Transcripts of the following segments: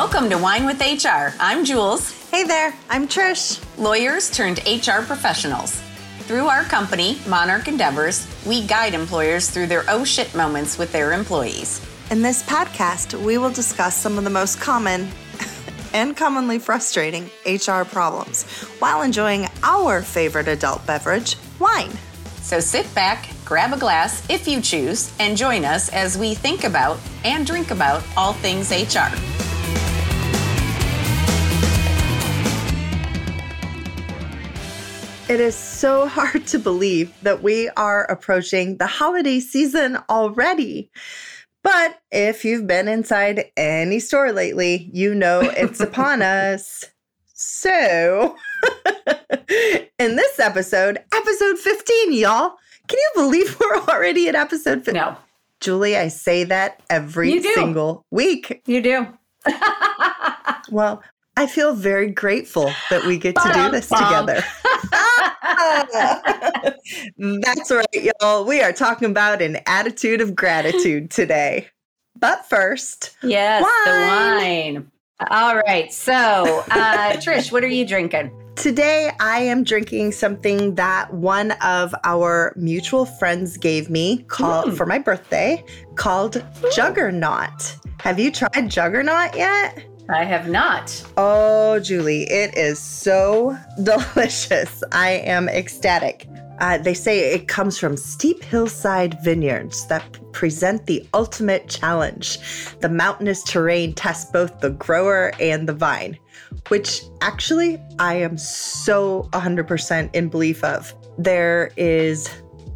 Welcome to Wine with HR. I'm Jules. Hey there, I'm Trish. Lawyers turned HR professionals. Through our company, Monarch Endeavors, we guide employers through their oh shit moments with their employees. In this podcast, we will discuss some of the most common and commonly frustrating HR problems while enjoying our favorite adult beverage, wine. So sit back, grab a glass if you choose, and join us as we think about and drink about all things HR. It is so hard to believe that we are approaching the holiday season already. But if you've been inside any store lately, you know it's upon us. So, in this episode, episode 15, y'all, can you believe we're already at episode 15? No. Julie, I say that every single week. You do. well, I feel very grateful that we get to do this together. That's right, y'all. We are talking about an attitude of gratitude today. But first, yes, wine. the wine. All right. So, uh, Trish, what are you drinking? Today, I am drinking something that one of our mutual friends gave me called mm. for my birthday called Juggernaut. Have you tried Juggernaut yet? I have not. Oh, Julie, it is so delicious. I am ecstatic. Uh, they say it comes from steep hillside vineyards that present the ultimate challenge. The mountainous terrain tests both the grower and the vine, which actually I am so 100% in belief of. There is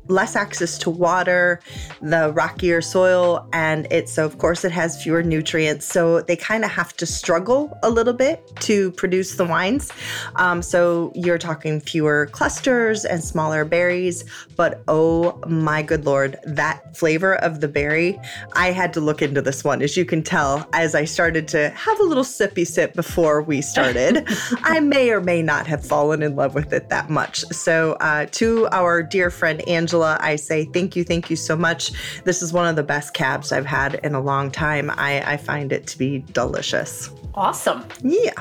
less access to water, the rockier soil, and it so of course it has fewer nutrients. So they kind of have to struggle a little bit to produce the wines. Um, so you're talking fewer clusters and smaller berries, but oh my good lord, that flavor of the berry, I had to look into this one. As you can tell, as I started to have a little sippy sip before we started, I may or may not have fallen in love with it that much. So uh, to our dear friend Angela Angela, I say thank you, thank you so much. This is one of the best cabs I've had in a long time. I, I find it to be delicious. Awesome. Yeah.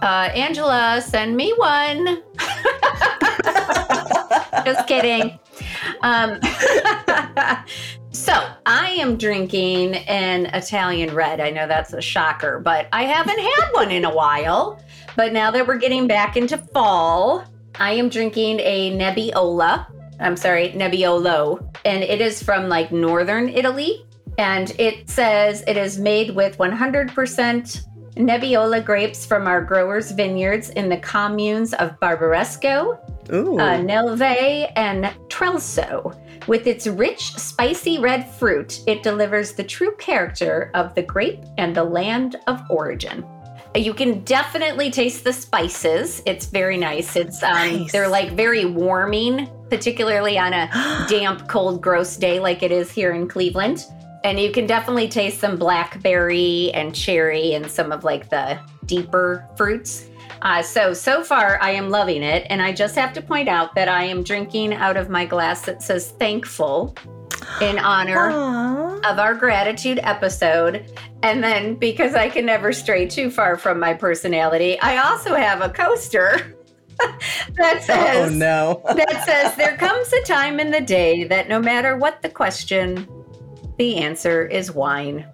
Uh, Angela, send me one. Just kidding. Um, so I am drinking an Italian red. I know that's a shocker, but I haven't had one in a while. But now that we're getting back into fall, I am drinking a Nebbiolo I'm sorry, Nebbiolo, and it is from like northern Italy. And it says it is made with 100% Nebbiolo grapes from our growers' vineyards in the communes of Barbaresco, uh, Nelve, and Trelso. With its rich, spicy red fruit, it delivers the true character of the grape and the land of origin. You can definitely taste the spices. It's very nice. It's um, nice. they're like very warming, particularly on a damp, cold, gross day like it is here in Cleveland. And you can definitely taste some blackberry and cherry and some of like the deeper fruits. Uh, so, so far, I am loving it. And I just have to point out that I am drinking out of my glass that says thankful in honor Aww. of our gratitude episode. And then because I can never stray too far from my personality, I also have a coaster that oh, oh, says, "Oh no." that says there comes a time in the day that no matter what the question, the answer is wine.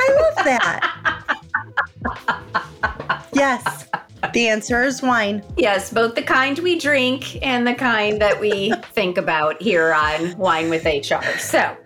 I love that. yes. The answer is wine. Yes, both the kind we drink and the kind that we think about here on Wine with HR. So,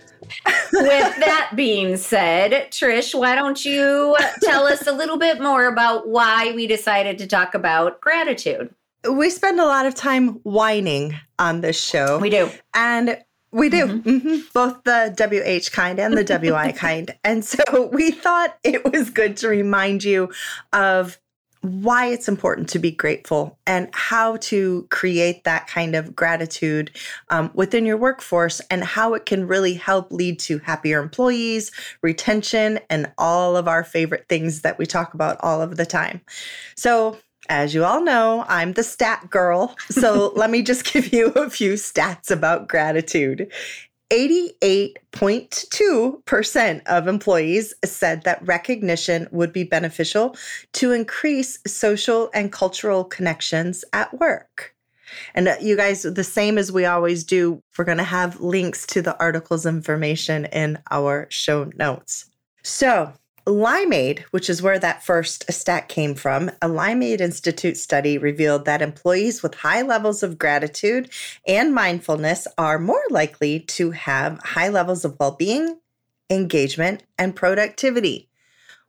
with that being said, Trish, why don't you tell us a little bit more about why we decided to talk about gratitude? We spend a lot of time whining on this show. We do. And we do. Mm-hmm. Mm-hmm. Both the WH kind and the WI kind. And so we thought it was good to remind you of why it's important to be grateful and how to create that kind of gratitude um, within your workforce and how it can really help lead to happier employees, retention, and all of our favorite things that we talk about all of the time. So, as you all know, I'm the stat girl. So, let me just give you a few stats about gratitude. 88.2% of employees said that recognition would be beneficial to increase social and cultural connections at work. And uh, you guys, the same as we always do, we're going to have links to the article's information in our show notes. So, Limeade, which is where that first stat came from, a Limeade Institute study revealed that employees with high levels of gratitude and mindfulness are more likely to have high levels of well being, engagement, and productivity.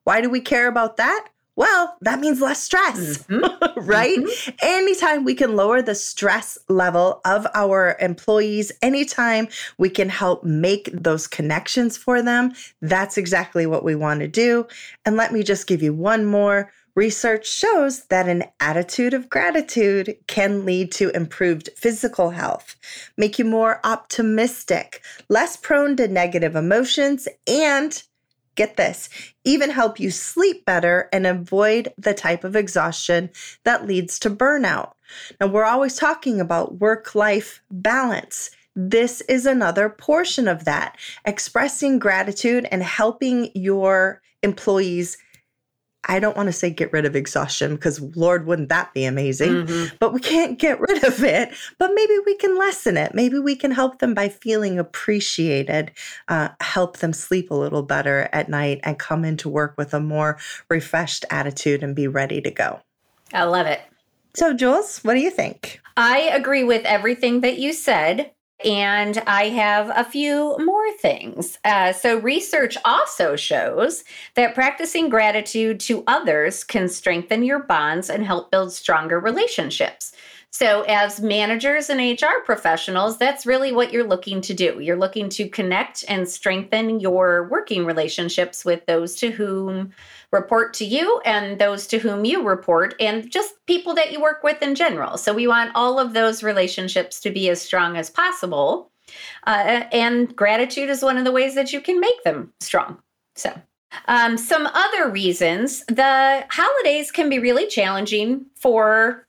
Why do we care about that? Well, that means less stress, mm-hmm. right? Mm-hmm. Anytime we can lower the stress level of our employees, anytime we can help make those connections for them, that's exactly what we want to do. And let me just give you one more. Research shows that an attitude of gratitude can lead to improved physical health, make you more optimistic, less prone to negative emotions, and get this, even help you sleep better and avoid the type of exhaustion that leads to burnout. Now, we're always talking about work life balance. This is another portion of that. Expressing gratitude and helping your employees I don't want to say get rid of exhaustion because Lord, wouldn't that be amazing? Mm-hmm. But we can't get rid of it. But maybe we can lessen it. Maybe we can help them by feeling appreciated, uh, help them sleep a little better at night and come into work with a more refreshed attitude and be ready to go. I love it. So, Jules, what do you think? I agree with everything that you said. And I have a few more things. Uh, so, research also shows that practicing gratitude to others can strengthen your bonds and help build stronger relationships. So, as managers and HR professionals, that's really what you're looking to do. You're looking to connect and strengthen your working relationships with those to whom report to you and those to whom you report, and just people that you work with in general. So, we want all of those relationships to be as strong as possible. Uh, and gratitude is one of the ways that you can make them strong. So, um, some other reasons the holidays can be really challenging for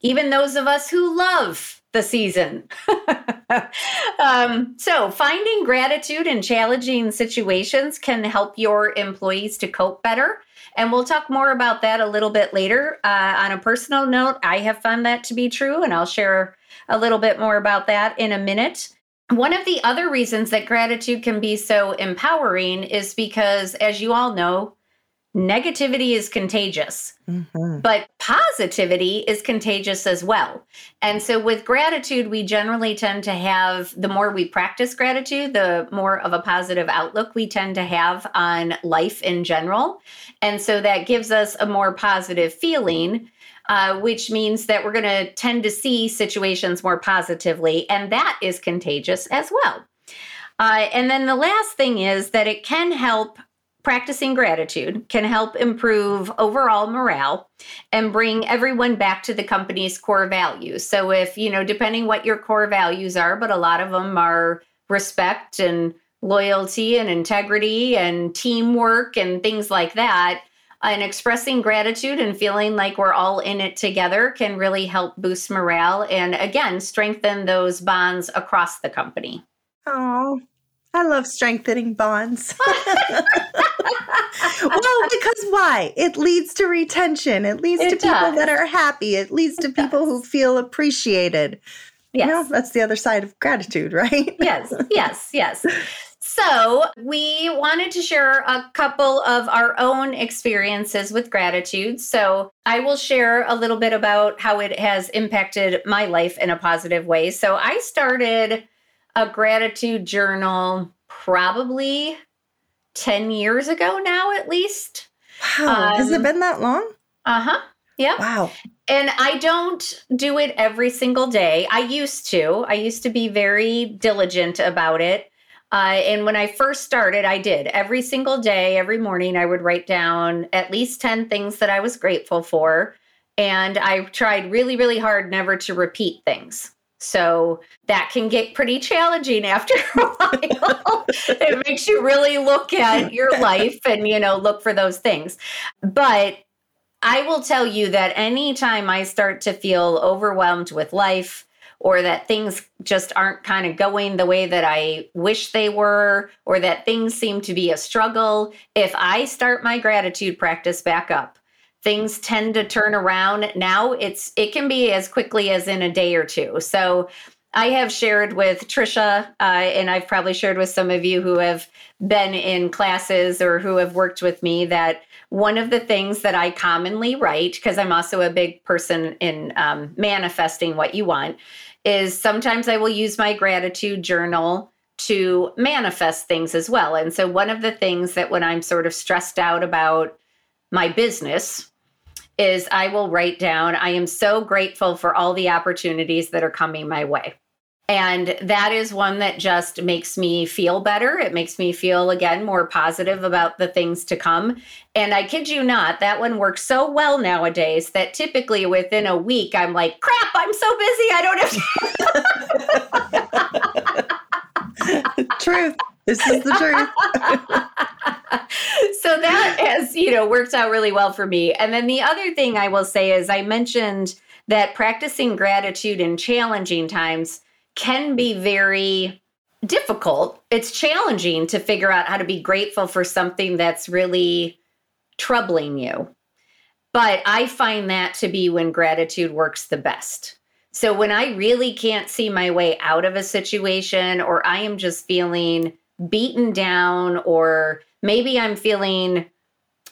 even those of us who love the season. um, so, finding gratitude in challenging situations can help your employees to cope better. And we'll talk more about that a little bit later. Uh, on a personal note, I have found that to be true, and I'll share a little bit more about that in a minute. One of the other reasons that gratitude can be so empowering is because, as you all know, negativity is contagious, mm-hmm. but positivity is contagious as well. And so, with gratitude, we generally tend to have the more we practice gratitude, the more of a positive outlook we tend to have on life in general. And so, that gives us a more positive feeling. Uh, which means that we're going to tend to see situations more positively, and that is contagious as well. Uh, and then the last thing is that it can help practicing gratitude can help improve overall morale and bring everyone back to the company's core values. So if, you know, depending what your core values are, but a lot of them are respect and loyalty and integrity and teamwork and things like that, and expressing gratitude and feeling like we're all in it together can really help boost morale and again strengthen those bonds across the company. Oh, I love strengthening bonds. well, because why? It leads to retention. It leads it to does. people that are happy. It leads to it people does. who feel appreciated. Yes. You know, that's the other side of gratitude, right? yes, yes, yes. So, we wanted to share a couple of our own experiences with gratitude. So, I will share a little bit about how it has impacted my life in a positive way. So, I started a gratitude journal probably 10 years ago now, at least. Wow. Um, Has it um, been that long? Uh huh. Yeah. Wow. And I don't do it every single day. I used to. I used to be very diligent about it. Uh, and when I first started, I did every single day, every morning, I would write down at least 10 things that I was grateful for. And I tried really, really hard never to repeat things. So that can get pretty challenging after a while. it makes you really look at your life and, you know, look for those things. But I will tell you that anytime I start to feel overwhelmed with life, or that things just aren't kind of going the way that I wish they were, or that things seem to be a struggle, if I start my gratitude practice back up, things tend to turn around. Now it's it can be as quickly as in a day or two. So I have shared with Trisha, uh, and I've probably shared with some of you who have been in classes or who have worked with me that one of the things that I commonly write, because I'm also a big person in um, manifesting what you want, is sometimes I will use my gratitude journal to manifest things as well. And so, one of the things that when I'm sort of stressed out about my business, is I will write down, I am so grateful for all the opportunities that are coming my way. And that is one that just makes me feel better. It makes me feel, again, more positive about the things to come. And I kid you not, that one works so well nowadays that typically within a week, I'm like, crap, I'm so busy. I don't have. Truth. This is the truth. so that has, you know, worked out really well for me. And then the other thing I will say is I mentioned that practicing gratitude in challenging times can be very difficult. It's challenging to figure out how to be grateful for something that's really troubling you. But I find that to be when gratitude works the best. So when I really can't see my way out of a situation, or I am just feeling beaten down, or maybe I'm feeling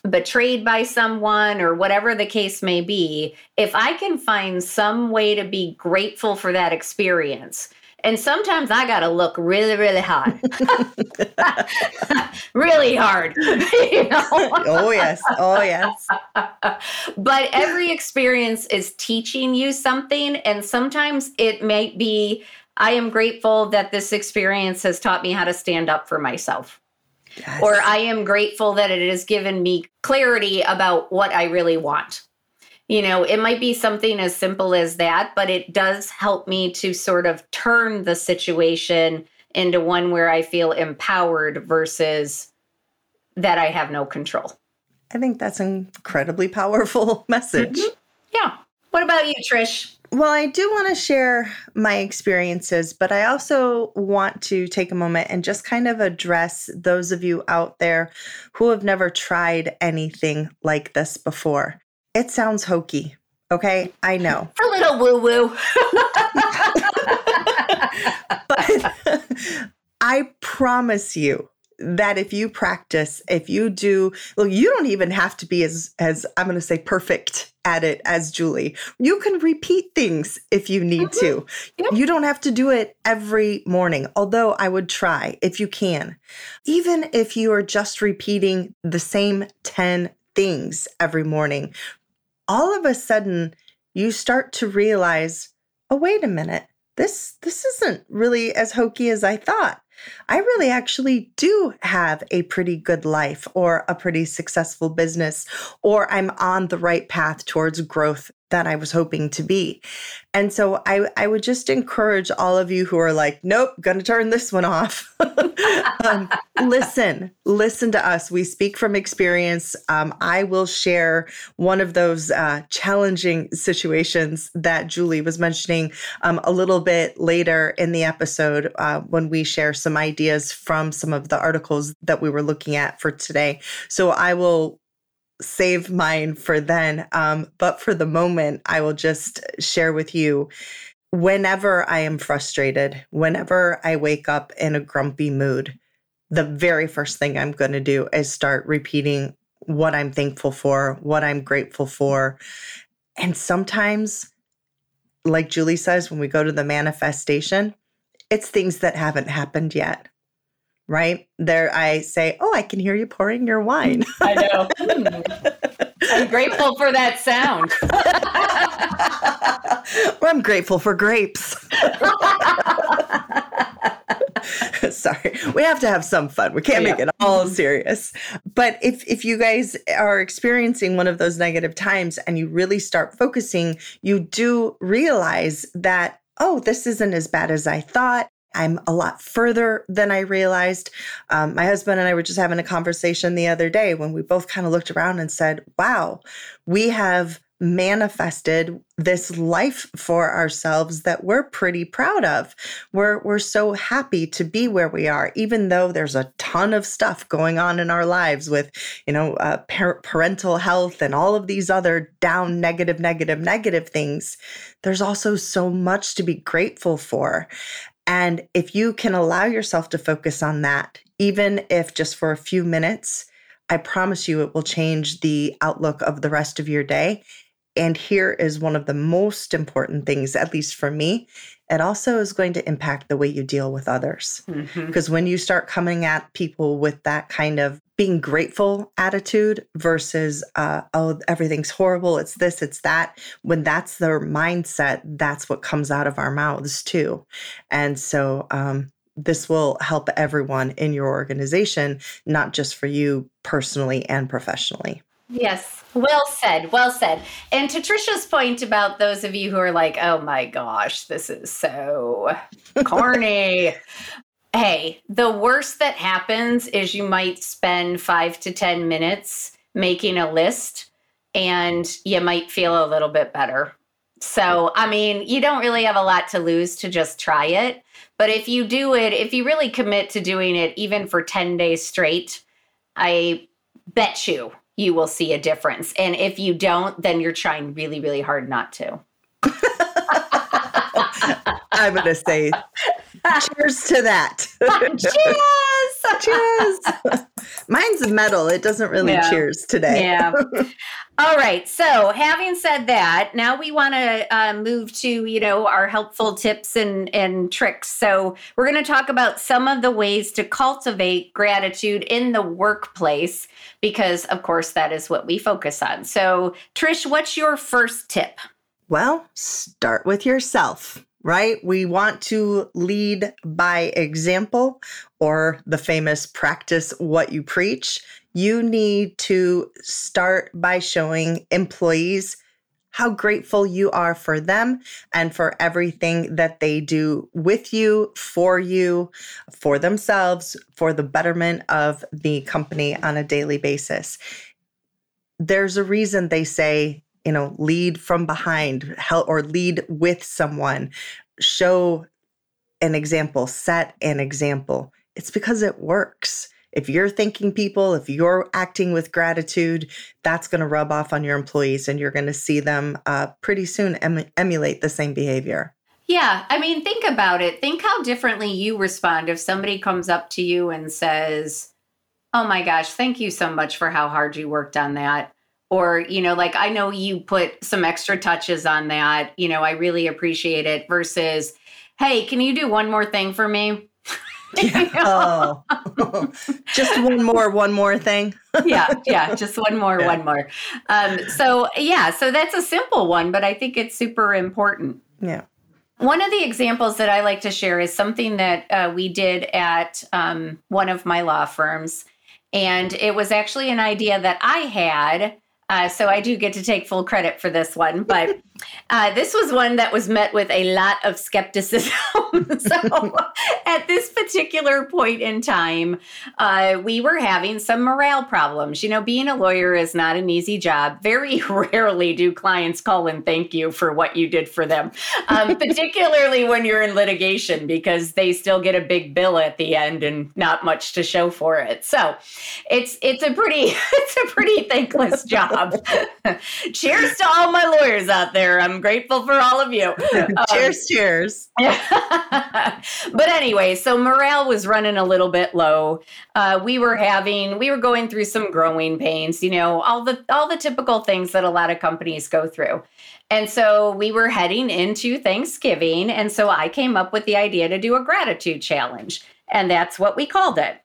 betrayed by someone or whatever the case may be, if I can find some way to be grateful for that experience, and sometimes I got to look really, really hard, really hard. You know? oh, yes. Oh, yes. but every experience is teaching you something. And sometimes it might be, I am grateful that this experience has taught me how to stand up for myself. Yes. Or I am grateful that it has given me clarity about what I really want. You know, it might be something as simple as that, but it does help me to sort of turn the situation into one where I feel empowered versus that I have no control. I think that's an incredibly powerful message. Mm-hmm. Yeah. What about you, Trish? Well, I do want to share my experiences, but I also want to take a moment and just kind of address those of you out there who have never tried anything like this before. It sounds hokey. Okay, I know. A little woo woo. but I promise you, that if you practice, if you do, well, you don't even have to be as as I'm going to say perfect at it as Julie. You can repeat things if you need mm-hmm. to. Yep. You don't have to do it every morning, although I would try if you can. Even if you are just repeating the same 10 things every morning, all of a sudden you start to realize, "Oh, wait a minute. This this isn't really as hokey as I thought." I really actually do have a pretty good life or a pretty successful business, or I'm on the right path towards growth that I was hoping to be. And so I, I would just encourage all of you who are like, nope, gonna turn this one off. um, listen, listen to us. We speak from experience. Um, I will share one of those uh, challenging situations that Julie was mentioning um, a little bit later in the episode uh, when we share some ideas from some of the articles that we were looking at for today. So I will save mine for then. Um, but for the moment, I will just share with you whenever I am frustrated, whenever I wake up in a grumpy mood, the very first thing I'm going to do is start repeating what I'm thankful for, what I'm grateful for. And sometimes, like Julie says, when we go to the manifestation, it's things that haven't happened yet right? There I say, Oh, I can hear you pouring your wine. I know. I'm grateful for that sound. well, I'm grateful for grapes. Sorry. We have to have some fun. We can't yeah. make it all serious. But if if you guys are experiencing one of those negative times and you really start focusing, you do realize that oh, this isn't as bad as I thought. I'm a lot further than I realized. Um, my husband and I were just having a conversation the other day when we both kind of looked around and said, wow, we have manifested this life for ourselves that we're pretty proud of. We're we're so happy to be where we are, even though there's a ton of stuff going on in our lives with, you know, uh, par- parental health and all of these other down negative, negative, negative things. There's also so much to be grateful for. And if you can allow yourself to focus on that, even if just for a few minutes, I promise you it will change the outlook of the rest of your day. And here is one of the most important things, at least for me. It also is going to impact the way you deal with others. Because mm-hmm. when you start coming at people with that kind of being grateful attitude versus, uh, oh, everything's horrible, it's this, it's that, when that's their mindset, that's what comes out of our mouths too. And so, um, this will help everyone in your organization, not just for you personally and professionally. Yes, well said, well said. And to Trisha's point about those of you who are like, oh my gosh, this is so corny. Hey, the worst that happens is you might spend five to 10 minutes making a list and you might feel a little bit better. So, I mean, you don't really have a lot to lose to just try it. But if you do it, if you really commit to doing it even for 10 days straight, I bet you you will see a difference. And if you don't, then you're trying really, really hard not to. I'm going to say cheers to that. cheers. cheers. Mine's metal. It doesn't really yeah. cheers today. Yeah. All right. So, having said that, now we want to uh, move to you know our helpful tips and and tricks. So, we're going to talk about some of the ways to cultivate gratitude in the workplace because, of course, that is what we focus on. So, Trish, what's your first tip? Well, start with yourself right? We want to lead by example or the famous practice what you preach. You need to start by showing employees how grateful you are for them and for everything that they do with you, for you, for themselves, for the betterment of the company on a daily basis. There's a reason they say you know lead from behind help or lead with someone show an example set an example. It's because it works. If you're thanking people if you're acting with gratitude that's going to rub off on your employees and you're going to see them uh, pretty soon em- emulate the same behavior. Yeah i mean think about it. Think how differently you respond if somebody comes up to you and says oh my gosh thank you so much for how hard you worked on that or you know like i know you put some extra touches on that you know i really appreciate it versus hey can you do one more thing for me? Oh. Just one more one more thing? Yeah yeah just one more yeah. one more. Um, so yeah so that's a simple one but i think it's super important. Yeah. One of the examples that I like to share is something that uh, we did at um, one of my law firms. And it was actually an idea that I had uh, so I do get to take full credit for this one, but uh, this was one that was met with a lot of skepticism. so at this particular point in time, uh, we were having some morale problems. You know, being a lawyer is not an easy job. Very rarely do clients call and thank you for what you did for them, um, particularly when you're in litigation because they still get a big bill at the end and not much to show for it. So it's it's a pretty it's a pretty thankless job job. cheers to all my lawyers out there. I'm grateful for all of you. Um, cheers, cheers. but anyway, so morale was running a little bit low. Uh, we were having, we were going through some growing pains. You know, all the all the typical things that a lot of companies go through. And so we were heading into Thanksgiving, and so I came up with the idea to do a gratitude challenge, and that's what we called it.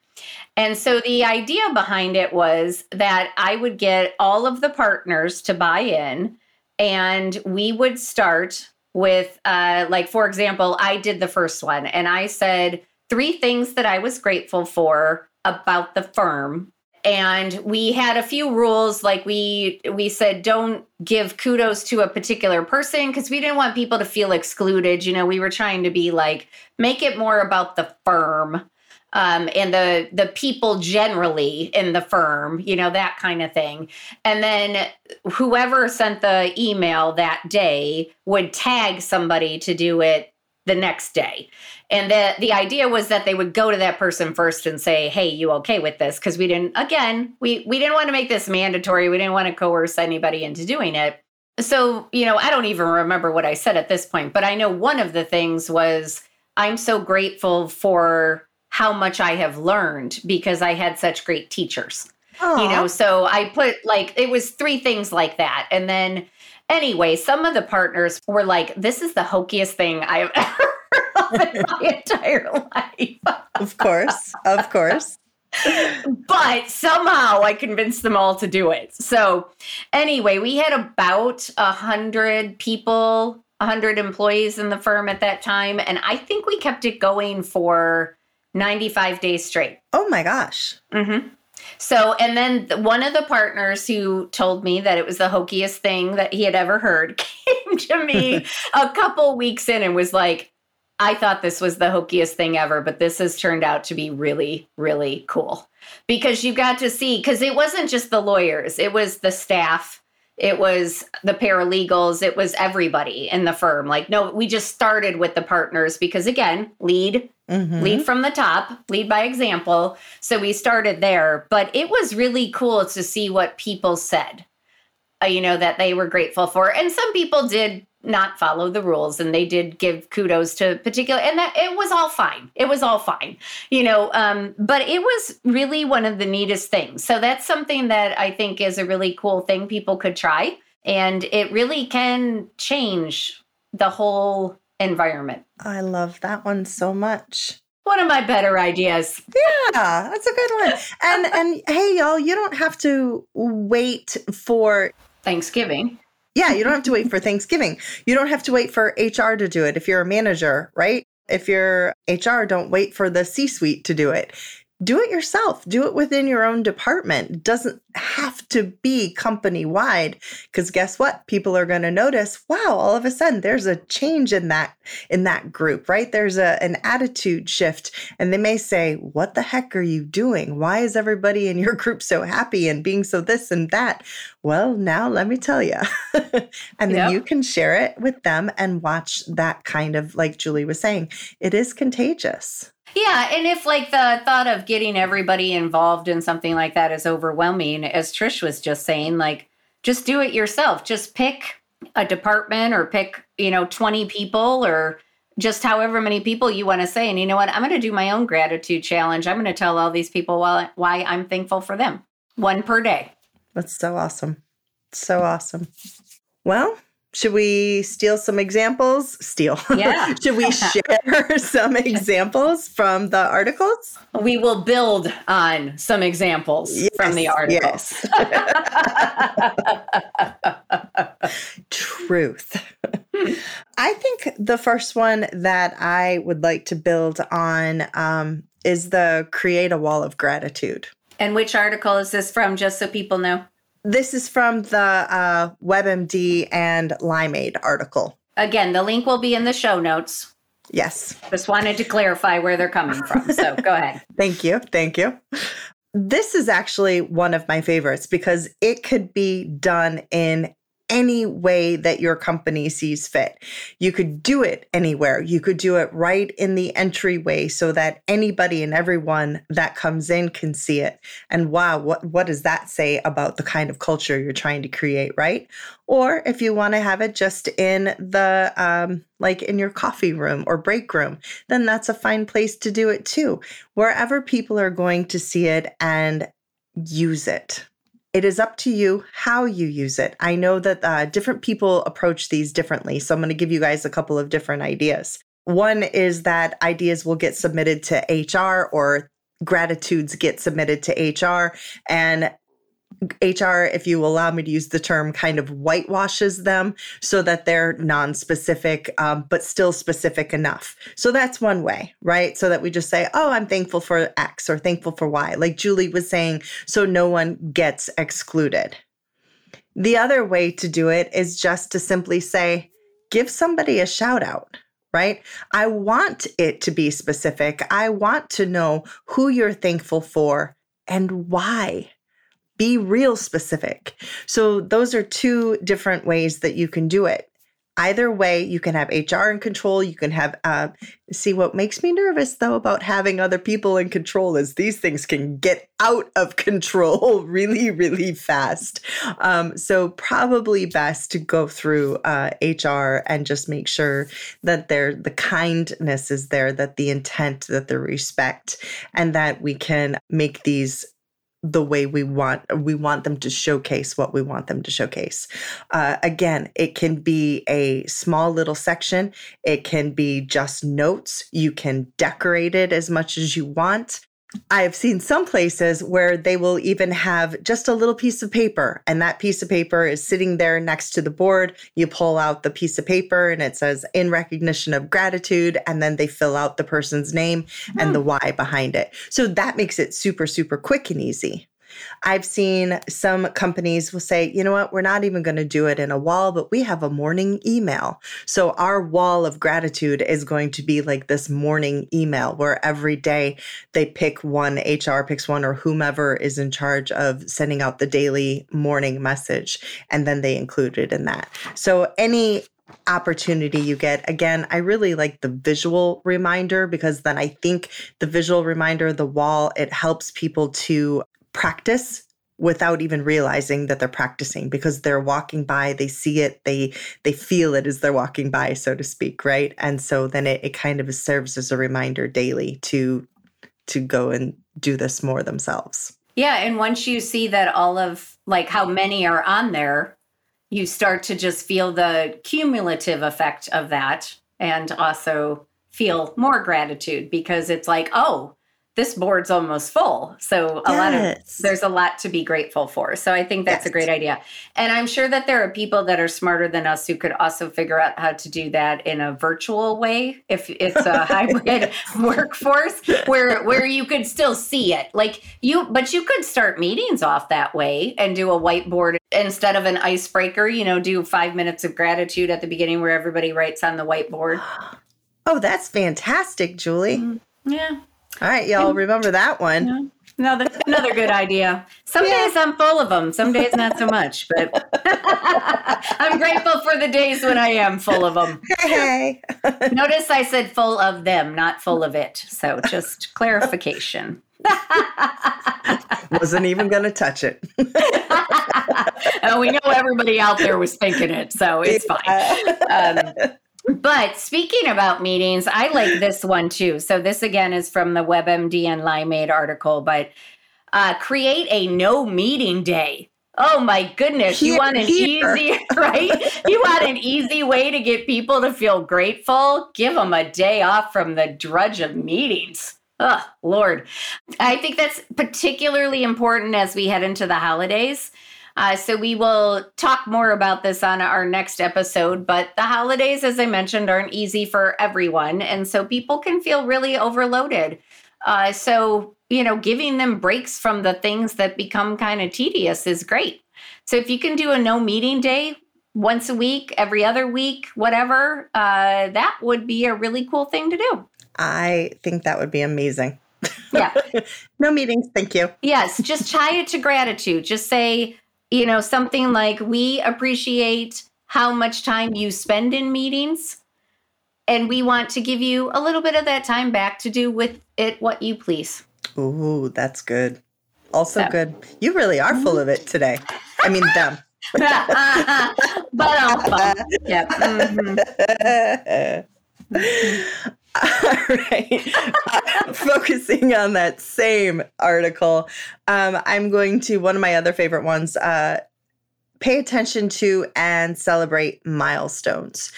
And so the idea behind it was that I would get all of the partners to buy in, and we would start with, uh, like, for example, I did the first one, and I said three things that I was grateful for about the firm. And we had a few rules like we we said don't give kudos to a particular person because we didn't want people to feel excluded. You know we were trying to be like make it more about the firm um, and the the people generally in the firm, you know, that kind of thing. And then whoever sent the email that day would tag somebody to do it the next day. And the the idea was that they would go to that person first and say, "Hey, you okay with this?" Because we didn't again, we we didn't want to make this mandatory. We didn't want to coerce anybody into doing it. So, you know, I don't even remember what I said at this point, but I know one of the things was I'm so grateful for how much I have learned because I had such great teachers. Aww. You know, so I put like it was three things like that. And then anyway, some of the partners were like, this is the hokiest thing I've ever heard in my entire life. of course. Of course. but somehow I convinced them all to do it. So anyway, we had about a hundred people a 100 employees in the firm at that time. And I think we kept it going for 95 days straight. Oh my gosh. Mm-hmm. So, and then one of the partners who told me that it was the hokiest thing that he had ever heard came to me a couple weeks in and was like, I thought this was the hokiest thing ever, but this has turned out to be really, really cool because you got to see, because it wasn't just the lawyers, it was the staff it was the paralegals it was everybody in the firm like no we just started with the partners because again lead mm-hmm. lead from the top lead by example. So we started there but it was really cool to see what people said uh, you know that they were grateful for. And some people did not follow the rules and they did give kudos to particular and that it was all fine. It was all fine you know um, but it was really one of the neatest things. So that's something that i think is a really cool thing people could try. And it really can change the whole environment i love that one so much one of my better ideas. Yeah, that's a good one. And and hey y'all, you don't have to wait for Thanksgiving. Yeah, you don't have to wait for Thanksgiving. You don't have to wait for HR to do it if you're a manager, right? If you're HR, don't wait for the C suite to do it do it yourself. Do it within your own department. It doesn't have to be company wide because guess what? People are going to notice, wow, all of a sudden there's a change in that in that group, right? There's a an attitude shift and they may say, "What the heck are you doing? Why is everybody in your group so happy and being so this and that?" Well, now let me tell you. and then yep. you can share it with them and watch that kind of like Julie was saying, it is contagious. Yeah, and if like the thought of getting everybody involved in something like that is overwhelming, as Trish was just saying, like just do it yourself. Just pick a department or pick, you know, 20 people or just however many people you want to say. And you know what? I'm going to do my own gratitude challenge. I'm going to tell all these people why, I'm thankful for them. One per day. That's so awesome. So awesome. Well, should we steal some examples? Steal. Yeah. Should we share some examples from the articles? We will build on some examples yes, from the articles. Yes. Truth. I think the first one that I would like to build on um, is the create a wall of gratitude. And which article is this from, just so people know? This is from the uh, WebMD and Limeade article. Again, the link will be in the show notes. Yes. Just wanted to clarify where they're coming from. So go ahead. Thank you. Thank you. This is actually one of my favorites because it could be done in any way that your company sees fit. You could do it anywhere. You could do it right in the entryway so that anybody and everyone that comes in can see it. And wow, what, what does that say about the kind of culture you're trying to create, right? Or if you want to have it just in the, um, like in your coffee room or break room, then that's a fine place to do it too. Wherever people are going to see it and use it. It is up to you how you use it. I know that uh, different people approach these differently. So I'm going to give you guys a couple of different ideas. One is that ideas will get submitted to HR or gratitudes get submitted to HR and HR, if you allow me to use the term, kind of whitewashes them so that they're non-specific, um, but still specific enough. So that's one way, right? So that we just say, "Oh, I'm thankful for X" or "thankful for Y," like Julie was saying, so no one gets excluded. The other way to do it is just to simply say, "Give somebody a shout out." right? I want it to be specific. I want to know who you're thankful for and why. Be real specific. So, those are two different ways that you can do it. Either way you can have hr in control. You can have uh, see what makes me nervous though about having other people in control is these things can get out of control really really fast. Um, so probably best to go through uh, hr and just make sure that there the kindness is there that the intent that the respect and that we can make these the way we want we want them to showcase what we want them to showcase. Uh, again it can be a small little section. It can be just notes. You can decorate it as much as you want I've seen some places where they will even have just a little piece of paper, and that piece of paper is sitting there next to the board. You pull out the piece of paper, and it says, in recognition of gratitude, and then they fill out the person's name hmm. and the hmm. why behind it. So that makes it super, super quick and easy. I've seen some companies will say, you know what, we're not even going to do it in a wall, but we have a morning email. So our wall of gratitude is going to be like this morning email where every day they pick one, HR picks one, or whomever is in charge of sending out the daily morning message. And then they include it in that. So any opportunity you get. Again, I really like the visual reminder because then I think the visual reminder, the wall, it helps people to practice without even realizing that they're practicing because they're walking by they see it they they feel it as they're walking by so to speak right? And so then it, it kind of serves as a reminder daily to to go and do this more themselves. Yeah and once you see that all of like how many are on there you start to just feel the cumulative effect of that and also feel more gratitude because it's like oh this board's almost full. So a yes. lot of there's a lot to be grateful for. So I think that's yes. a great idea. And I'm sure that there are people that are smarter than us who could also figure out how to do that in a virtual way if it's a hybrid workforce where where you could still see it. Like you but you could start meetings off that way and do a whiteboard instead of an icebreaker, you know, do 5 minutes of gratitude at the beginning where everybody writes on the whiteboard. Oh, that's fantastic, Julie. Mm-hmm. Yeah. All right, y'all remember that one. Yeah. Another another good idea. Some yeah. days I'm full of them, some days not so much, but I'm grateful for the days when I am full of them. Hey. Notice I said full of them, not full of it. So just clarification. Wasn't even going to touch it. oh, we know everybody out there was thinking it, so it's fine. Um, but speaking about meetings, I like this one too. So this again is from the WebMD and Limeade article, but uh, create a no meeting day. Oh my goodness, you want an here. easy, right? you want an easy way to get people to feel grateful? Give them a day off from the drudge of meetings. Oh, Lord. I think that's particularly important as we head into the holidays uh, so we will talk more about this on our next episode. But the holidays, as I mentioned, aren't easy for everyone. And so people can feel really overloaded. Uh, so, you know, giving them breaks from the things that become kind of tedious is great. So if you can do a no meeting day once a week, every other week, whatever, uh, that would be a really cool thing to do. I think that would be amazing. Yeah. no meetings. Thank you. Yes. Just tie it to gratitude. Just say, you know, something like we appreciate how much time you spend in meetings and we want to give you a little bit of that time back to do with it what you please. Ooh, that's good. Also so. good. You really are full of it today. I mean them. but alpha. Yeah. Mm-hmm. All right. uh, focusing on that same article, um, I'm going to one of my other favorite ones. Uh, pay attention to and celebrate milestones.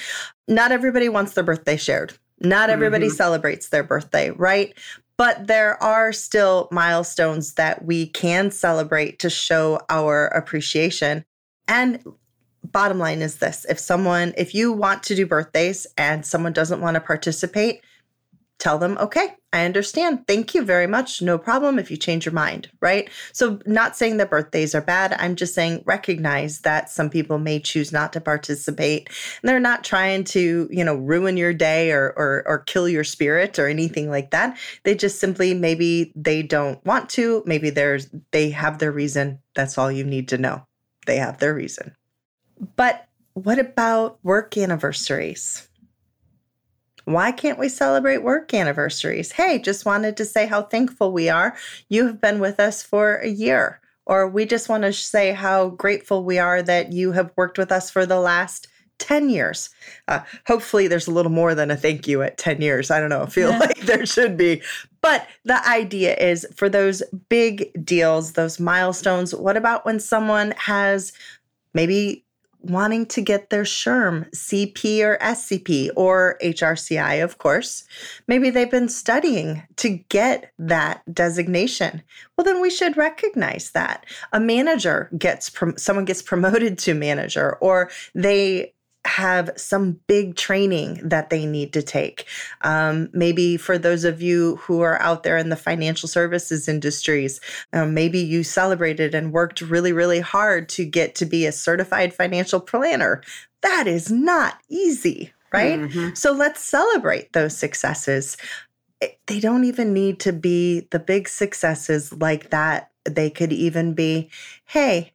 Not everybody wants their birthday shared. Not everybody mm-hmm. celebrates their birthday, right? But there are still milestones that we can celebrate to show our appreciation. And bottom line is this if someone, if you want to do birthdays and someone doesn't want to participate, tell them, okay, I understand. Thank you very much. No problem if you change your mind, right? So, not saying that birthdays are bad. I'm just saying recognize that some people may choose not to participate. And they're not trying to, you know, ruin your day or, or, or kill your spirit or anything like that. They just simply maybe they don't want to. Maybe there's they have their reason. That's all you need to know. They have their reason. But what about work anniversaries? Why can't we celebrate work anniversaries? Hey, just wanted to say how thankful we are. You have been with us for a year. Or we just want to say how grateful we are that you have worked with us for the last 10 years. Uh, hopefully, there's a little more than a thank you at 10 years. I don't know, I feel yeah. like there should be. But the idea is for those big deals, those milestones, what about when someone has maybe wanting to get their SHRM, CP or SCP, or HRCI, of course. Maybe they've been studying to get that designation. Well, then we should recognize that. A manager gets, someone gets promoted to manager, or they have some big training that they need to take. Um, maybe for those of you who are out there in the financial services industries, um, maybe you celebrated and worked really, really hard to get to be a certified financial planner. That is not easy, right? Mm-hmm. So let's celebrate those successes. They don't even need to be the big successes like that. They could even be, hey,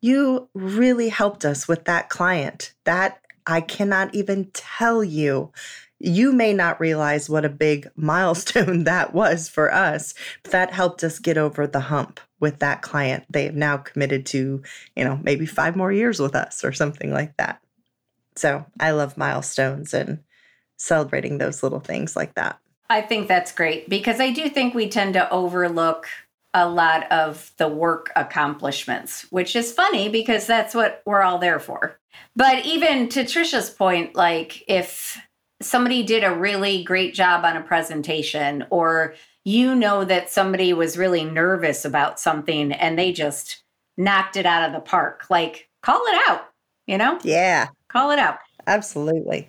you really helped us with that client. That I cannot even tell you. You may not realize what a big milestone that was for us. That helped us get over the hump with that client. They've now committed to, you know, maybe five more years with us or something like that. So I love milestones and celebrating those little things like that. I think that's great because I do think we tend to overlook a lot of the work accomplishments, which is funny because that's what we're all there for. But even to Trisha's point, like if somebody did a really great job on a presentation, or you know that somebody was really nervous about something and they just knocked it out of the park, like call it out, you know? Yeah. Call it out. Absolutely.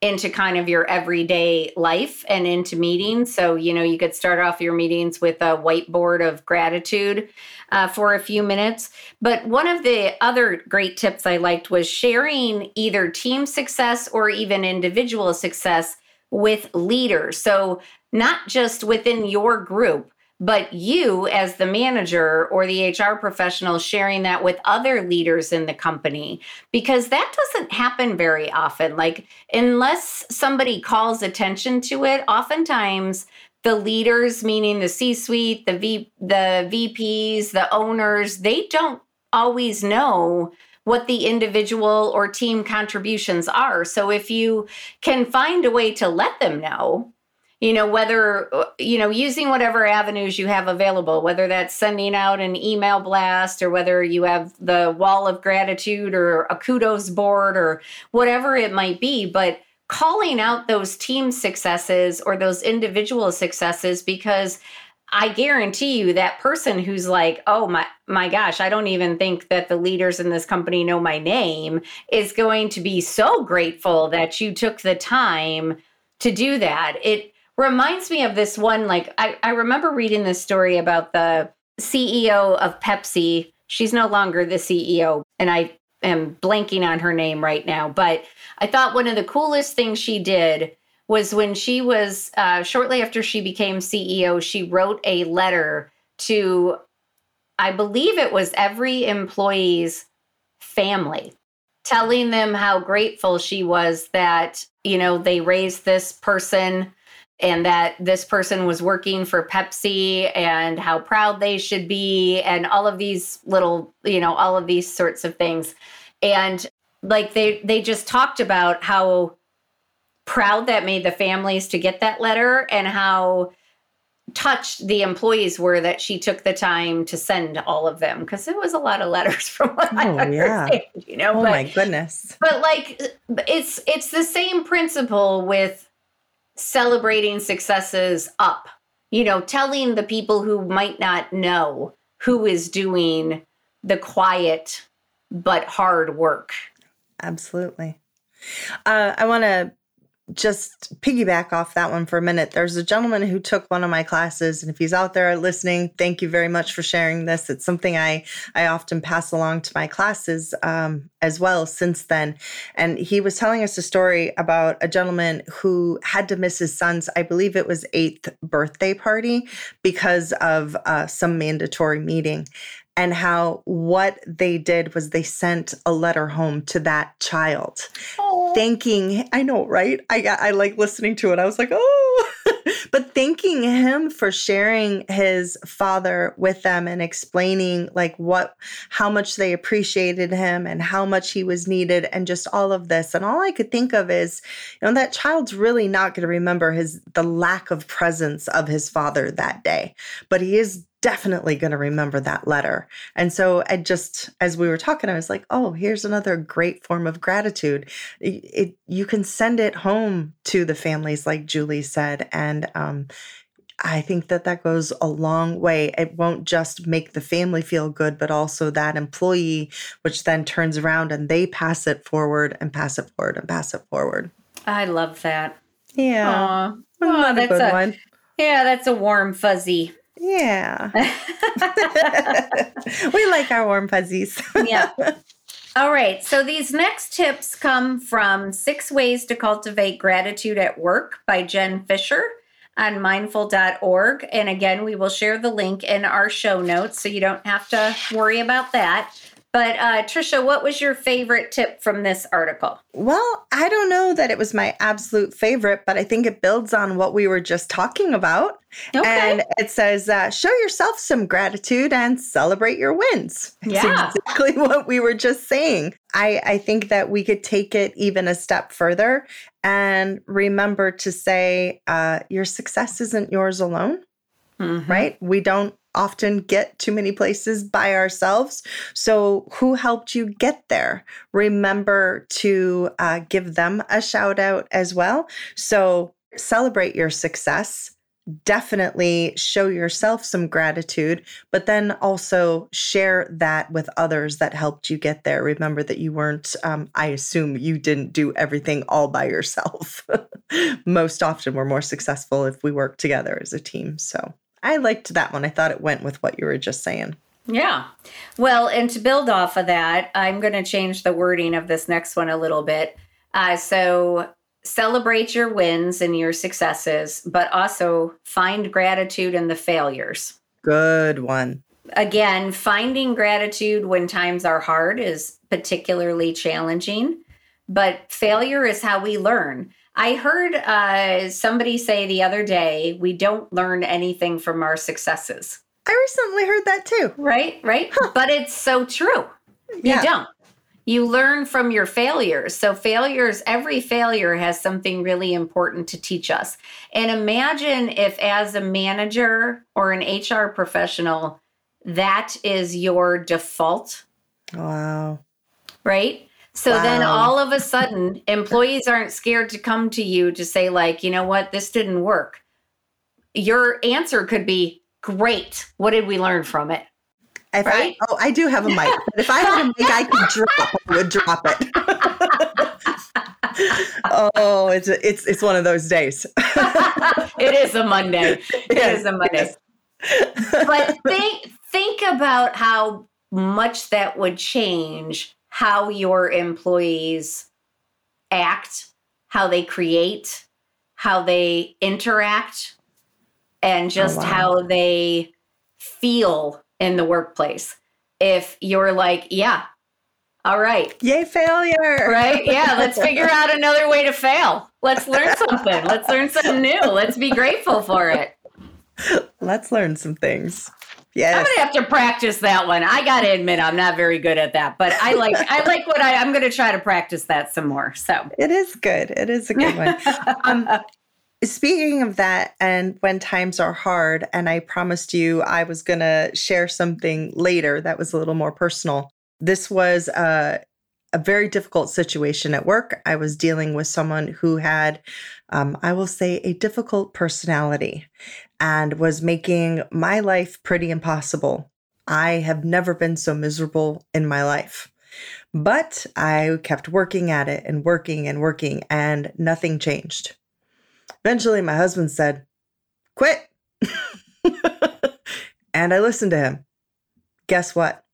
into kind of your everyday life and into meetings. So, you know, you could start off your meetings with a whiteboard of gratitude uh, for a few minutes. But one of the other great tips I liked was sharing either team success or even individual success with leaders. So, not just within your group, but you as the manager or the HR professional sharing that with other leaders in the company because that doesn't happen very often. Like unless somebody calls attention to it oftentimes the leaders meaning the C-suite the V the VPs the owners they don't always know what the individual or team contributions are. So if you can find a way to let them know you know whether you know using whatever avenues you have available whether that's sending out an email blast or whether you have the wall of gratitude or a kudos board or whatever it might be but calling out those team successes or those individual successes because I guarantee you that person who's like, "Oh my my gosh, I don't even think that the leaders in this company know my name," is going to be so grateful that you took the time to do that. It reminds me of this one. Like, I, I remember reading this story about the CEO of Pepsi. She's no longer the CEO, and I am blanking on her name right now. But I thought one of the coolest things she did was when she was uh, shortly after she became CEO, she wrote a letter to, I believe it was every employee's family, telling them how grateful she was that, you know, they raised this person and that this person was working for Pepsi and how proud they should be and all of these little, you know, all of these sorts of things. And like they they just talked about how proud that made the families to get that letter and how touched the employees were that she took the time to send all of them because it was a lot of letters from what I Oh, yeah. you know. Oh but, my goodness. but like it's it's the same principle with celebrating successes up. You know, telling the people who might not know who is doing the quiet but hard work. Absolutely. Uh, I want to just piggyback off that one for a minute. There's a gentleman who took one of my classes, and if he's out there listening, thank you very much for sharing this. It's something I I often pass along to my classes um, as well since then. And he was telling us a story about a gentleman who had to miss his son's, I believe it was eighth birthday party because of uh, some mandatory meeting and how what they did was they sent a letter home to that child thanking i know right? I got i like listening to it. I was like oh. But thanking him for sharing his father with them and explaining like what how much they appreciated him and how much he was needed and just all of this. And all i could think of is you know that child's really not going to remember his the lack of presence of his father that day. But he is definitely going to remember that letter. And so I just, as we were talking, I was like, oh, here's another great form of gratitude. It, it- you can send it home to the families, like Julie said. And, um, I think that that goes a long way. It won't just make the family feel good, but also that employee, which then turns around and they pass it forward and pass it forward and pass it forward. I love that. Yeah. Aw. Aw, Another that's a, one. yeah, that's a warm fuzzy. Yeah. we like our warm fuzzies. yeah. All right. So these next tips come from Six Ways to Cultivate Gratitude at Work by Jen Fisher on mindful.org. And again, we will share the link in our show notes so you don't have to worry about that. But uh, Trisha, what was your favorite tip from this article? Well, I don't know that it was my absolute favorite, but I think it builds on what we were just talking about. Okay. And it says, uh, show yourself some gratitude and celebrate your wins. It's Yeah. exactly what we were just saying. I, I think that we could take it even a step further and remember to say, uh, your success isn't yours alone Mhm. right? We don't often get too many places by ourselves. So, who helped you get there? Remember to uh, give them a shout out as well. So, celebrate your success. Definitely show yourself some gratitude, but then also share that with others that helped you get there. Remember that you weren't, um, I assume you didn't do everything all by yourself. Most often, we're more successful if we work together as a team. So, I liked that one. I thought it went with what you were just saying. Yeah. Well, and to build off of that, I'm going to change the wording of this next one a little bit. Uh, so, celebrate your wins and your successes, but also find gratitude in the failures. Good one. Again, finding gratitude when times are hard is particularly challenging, but failure is how we learn. I heard uh, somebody say the other day, we don't learn anything from our successes. I recently heard that too. Right, right. But it's so true. You Yeah. don't. You learn from your failures. So, failures, every failure has something really important to teach us. And imagine if, as a manager or an HR professional, that is your default, Wow. right? So then all of a sudden, employees aren't scared to come to you to say, like, you know what, this didn't work. Your answer could be, great. What did we learn from it? If Right? I, oh, I do have a mic. But if I had a mic, I could drop. I would drop it. oh, it's it's it's one of those days. it is a Monday. It Yes, is a Monday. but think think about how much that would change how your employees act, how they create, how they interact, and oh, just wow. how they feel in the workplace. If you're like, yeah, all right, Yay, failure! right? Yeah, let's figure out another way to fail. Let's learn something. Let's learn something new. Let's be grateful for it. Let's learn some things. Yes. I'm gonna have to practice that one. I gotta admit, I'm not very good at that, but I like I like what I. I'm gonna try to practice that some more. So It is good. It is a good one. Um, Speaking of that, and when times are hard, and I promised you I was going to share something later that was a little more personal. This was a, a very difficult situation at work. I was dealing with someone who had, um, I will say, a difficult personality and was making my life pretty impossible. I have never been so miserable in my life. But I kept working at it and working and working, and nothing changed. Eventually, my husband said, Quit. and I listened to him. Guess what?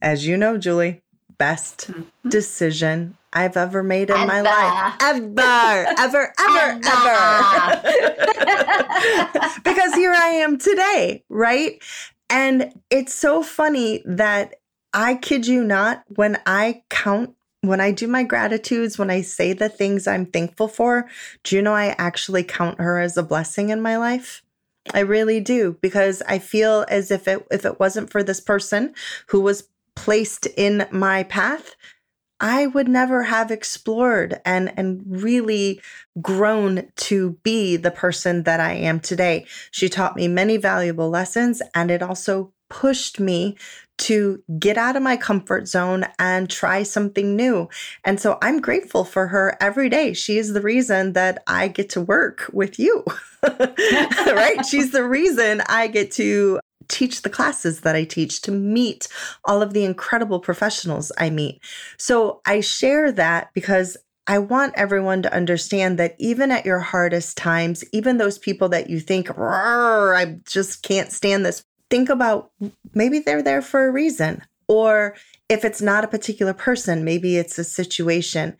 As you know, Julie, best Mhm. decision I've ever made in my life. Ever, ever, ever, ever. because here I am today, right? And it's so funny that I kid you not, when I count, when I do my gratitudes, when I say the things I'm thankful for, do you know I actually count her as a blessing in my life? I really do because I feel as if it if it wasn't for this person who was placed in my path, I would never have explored and and really grown to be the person that I am today. She taught me many valuable lessons and it also pushed me to get out of my comfort zone and try something new. And so I'm grateful for her every day. She is the reason that I get to work with you. right? She's the reason I get to teach the classes that I teach, to meet all of the incredible professionals I meet. So I share that because I want everyone to understand that even at your hardest times, even those people that you think, "Roar, I just can't stand this, think about maybe they're there for a reason. Or if it's not a particular person, maybe it's a situation.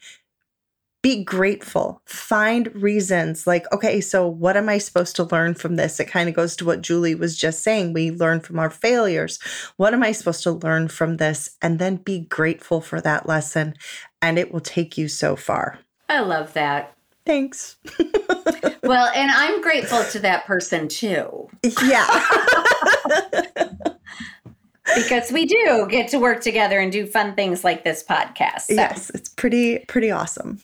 Be grateful. Find reasons like, okay, so what am I supposed to learn from this? It kind of goes to what Julie was just saying. We learn from our failures. What am I supposed to learn from this? And then be grateful for that lesson, and it will take you so far. I love that. Thanks. Well, and I'm grateful to that person too, Yeah. because we do get to work together and do fun things like this podcast. So yes, it's pretty pretty awesome.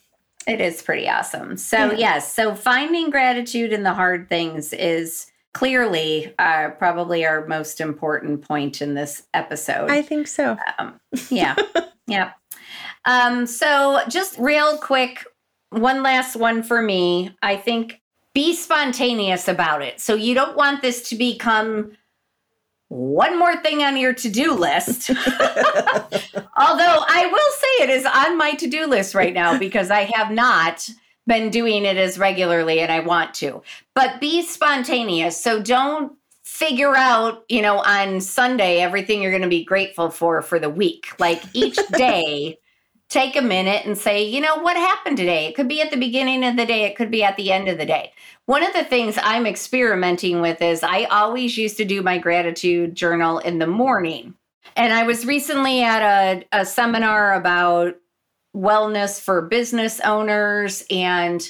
It is pretty awesome. So, Yeah. yes, so finding gratitude in the hard things is clearly uh, probably our most important point in this episode. I think so. Um, yeah. yeah. Um, so just real quick, one last one for me. I think be spontaneous about it. So you don't want this to become one more thing on your to-do list. Although I will say it is on my to-do list right now because I have not been doing it as regularly and I want to. But be spontaneous. So don't figure out, you know, on Sunday everything you're going to be grateful for for the week. Like each day take a minute and say, you know, what happened today? It could be at the beginning of the day, it could be at the end of the day. One of the things I'm experimenting with is I always used to do my gratitude journal in the morning. And I was recently at a, a seminar about wellness for business owners and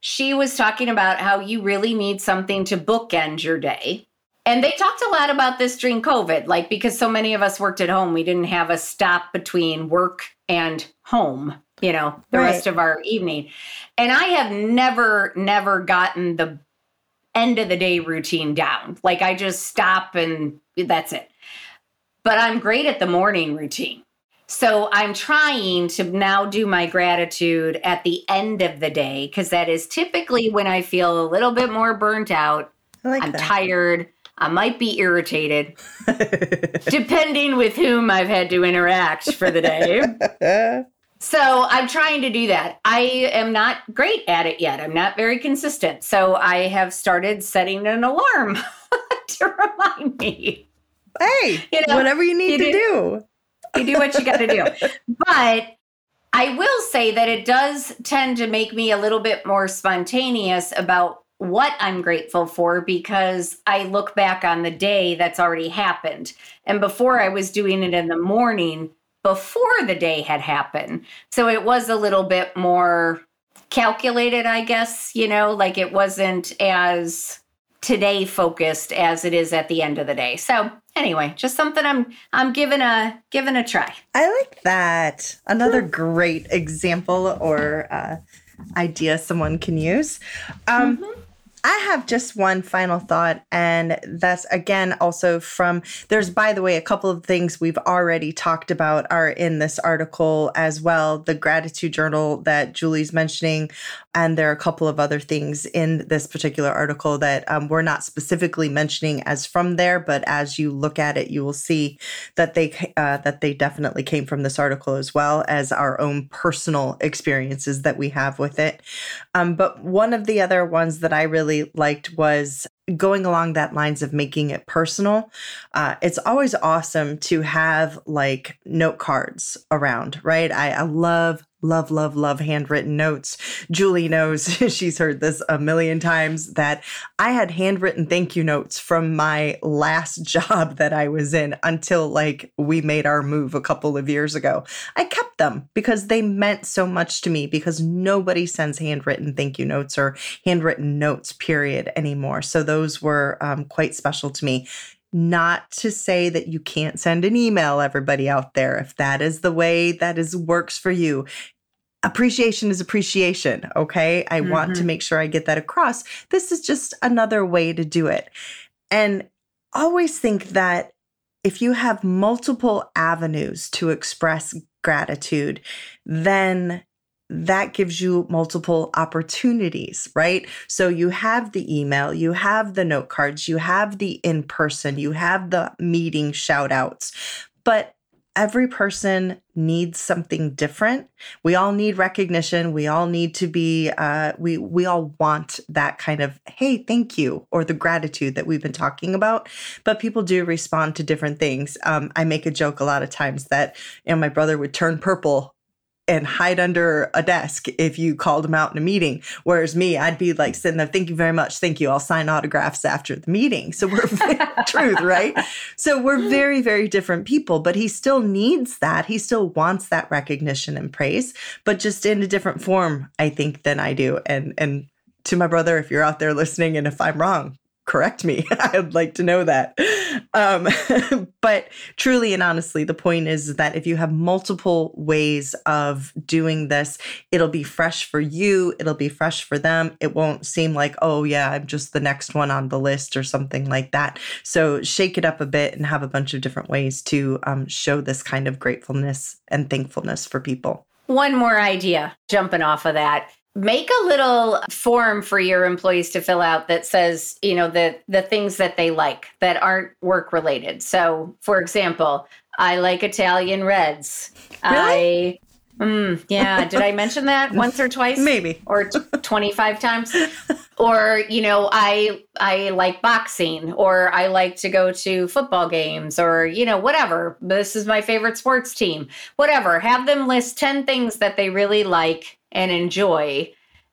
she was talking about how you really need something to bookend your day. And they talked a lot about this during COVID, like because so many of us worked at home, we didn't have a stop between work and home, you know, the Right. rest of our evening. And I have never, never gotten the end of the day routine down. Like I just stop and that's it. But I'm great at the morning routine. So I'm trying to now do my gratitude at the end of the day because that is typically when I feel a little bit more burnt out. I like I'm that. tired. I might be irritated, depending with whom I've had to interact for the day. So I'm trying to do that. I am not great at it yet. I'm not very consistent. So I have started setting an alarm to remind me. hey, You know, whatever you need you to do- do. You do what you got to do. But I will say that it does tend to make me a little bit more spontaneous about what I'm grateful for because I look back on the day that's already happened. And before I was doing it in the morning before the day had happened. So it was a little bit more calculated, I guess, you know, like it wasn't as today focused as it is at the end of the day. So anyway, just something I'm I'm giving a giving a try. I like that. Another great example or uh, idea someone can use. Um, mm-hmm. I have just one final thought, and that's again also from there's, by the way, a couple of things we've already talked about are in this article as well. The gratitude journal that Julie's mentioning, and there are a couple of other things in this particular article that um, we're not specifically mentioning as from there, but as you look at it, you will see that they uh, that they definitely came from this article as well as our own personal experiences that we have with it. Um, but one of the other ones that I really liked was going along that lines of making it personal. Uh, it's always awesome to have like note cards around, right? I, I love love, love, love handwritten notes. Julie knows she's heard this a million times that I had handwritten thank you notes from my last job that I was in until like we made our move a couple of years ago. I kept them because they meant so much to me because nobody sends handwritten thank you notes or handwritten notes, period, anymore. So those were um, quite special to me not to say that you can't send an email everybody out there if that is the way that is works for you appreciation is appreciation okay i mm-hmm. want to mm-hmm. make sure i get that across this is just another way to do it and always think that if you have multiple avenues to express gratitude then that gives you multiple opportunities, right? So you have the email, you have the note cards, you have the in person, you have the meeting shout outs. But every person needs something different. We all need recognition. We all need to be uh, we we all want that kind of hey, thank you or the gratitude that we've been talking about. But people do respond to different things. Um, I make a joke a lot of times that you know my brother would turn purple and hide under a desk if you called him out in a meeting. Whereas me, I'd be like sitting there, thank you very much. Thank you. I'll sign autographs after the meeting. So we're truth, right? So we're very, very different people, but he still needs that. He still wants that recognition and praise, but just in a different form, I think, than I do. And and to my brother, if you're out there listening and if I'm wrong, correct me. I'd like to know that. Um, but truly and honestly, the point is that if you have multiple ways of doing this, it'll be fresh for you, it'll be fresh for them. It won't seem like, oh, yeah, I'm just the next one on the list or something like that. So shake it up a bit and have a bunch of different ways to um, show this kind of gratefulness and thankfulness for people. One more idea jumping off of that make a little form for your employees to fill out that says you know the the things that they like that aren't work related so for example i like italian reds really? i Mm, yeah. Did I mention that once or twice? Maybe. Or t- 25 times? Or, you know, I I like boxing or I like to go to football games or, you know, whatever. This is my favorite sports team. Whatever. Have them list 10 things that they really like and enjoy.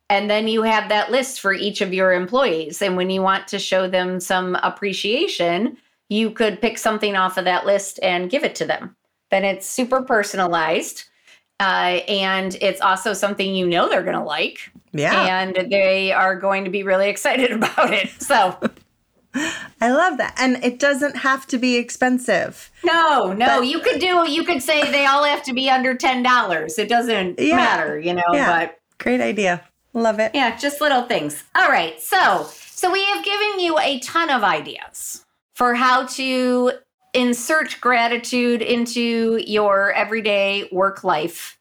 And then you have that list for each of your employees. And when you want to show them some appreciation, you could pick something off of that list and give it to them. Then it's super personalized. Uh, and it's also something you know they're going to like. Yeah. And they are going to be really excited about it. So. I love that. And it doesn't have to be expensive. No, no. But, you could do you could say they all have to be under ten dollars. It doesn't yeah, matter, you know, yeah. but great idea. Love it. Yeah, just little things. All right. So so we have given you a ton of ideas for how to insert gratitude into your everyday work life.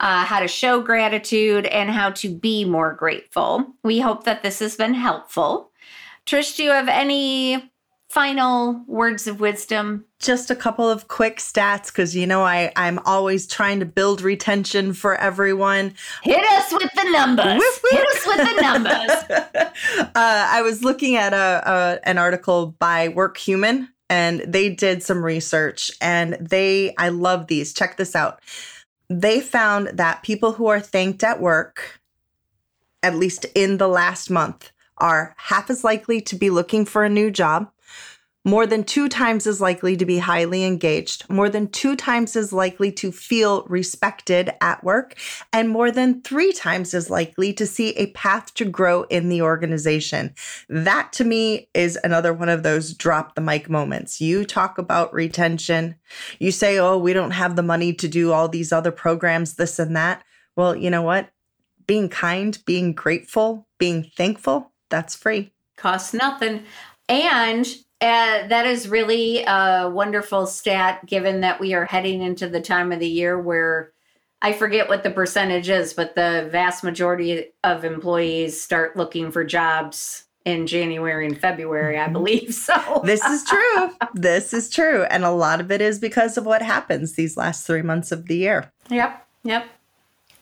Uh, how to show gratitude and how to be more grateful. We hope that this has been helpful. Trish, do you have any final words of wisdom? Just a couple of quick stats because you know I I'm always trying to build retention for everyone. Hit us with the numbers. Hit us with the numbers. uh, I was looking at a, a an article by WorkHuman and they did some research and they I love these. Check this out. They found that people who are thanked at work, at least in the last month, are half as likely to be looking for a new job, more than two times as likely to be highly engaged, more than two times as likely to feel respected at work, and more than three times as likely to see a path to grow in the organization. That to me is another one of those drop the mic moments. You talk about retention, you say, oh, we don't have the money to do all these other programs, this and that. Well, you know what? Being kind, being grateful, being thankful, that's free. Costs nothing. And uh, that is really a wonderful stat given that we are heading into the time of the year where I forget what the percentage is, but the vast majority of employees start looking for jobs in January and February, I believe. So This is true. this is true. And a lot of it is because of what happens these last three months of the year. Yep. Yep.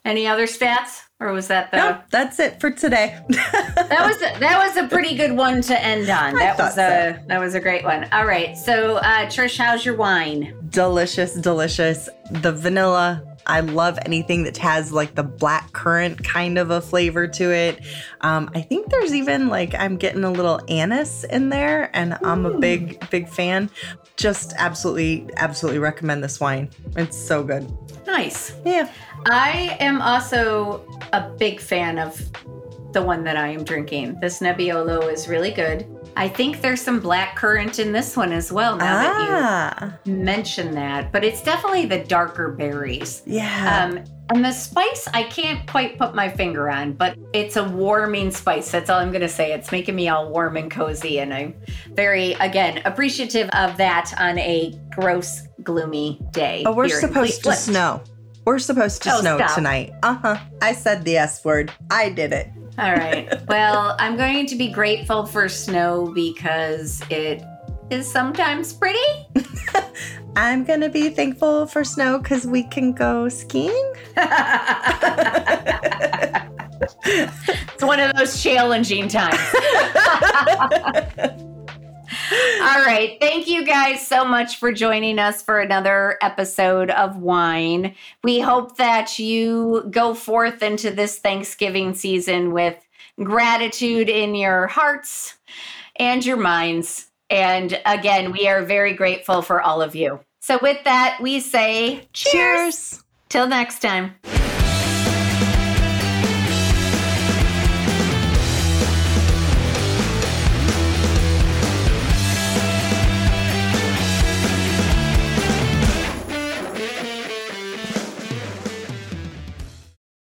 Any other stats? Or was that the No, that's it for today. that was that was a pretty good one to end on. I That was thought a that was a great one. All right. So uh Trish, how's your wine? delicious, delicious. The vanilla. I love anything that has like the black currant kind of a flavor to it. Um, I think there's even like I'm getting a little anise in there, and I'm a big, big fan. Just absolutely, absolutely recommend this wine. It's so good. Nice. Yeah. I am also a big fan of the one that I am drinking. This Nebbiolo is really good. I think there's some black currant in this one as well now that Ah, you mention that, but it's definitely the darker berries. yeah. Um, and the spice, I can't quite put my finger on, but it's a warming spice. That's all I'm going to say. It's making me all warm and cozy. And I'm very, again, appreciative of that on a gross, gloomy day. oh, we're supposed to snow. We're supposed to Oh, snow stop. tonight. Uh huh. I said the S word. I did it. All right. Well, I'm going to be grateful for snow because it is sometimes pretty. I'm gonna be thankful for snow because we can go skiing. it's one of those challenging times. All right. Thank you guys so much for joining us for another episode of Whine. We hope that you go forth into this Thanksgiving season with gratitude in your hearts and your minds. And again, we are very grateful for all of you. So, with that, we say cheers. Cheers. Till next time.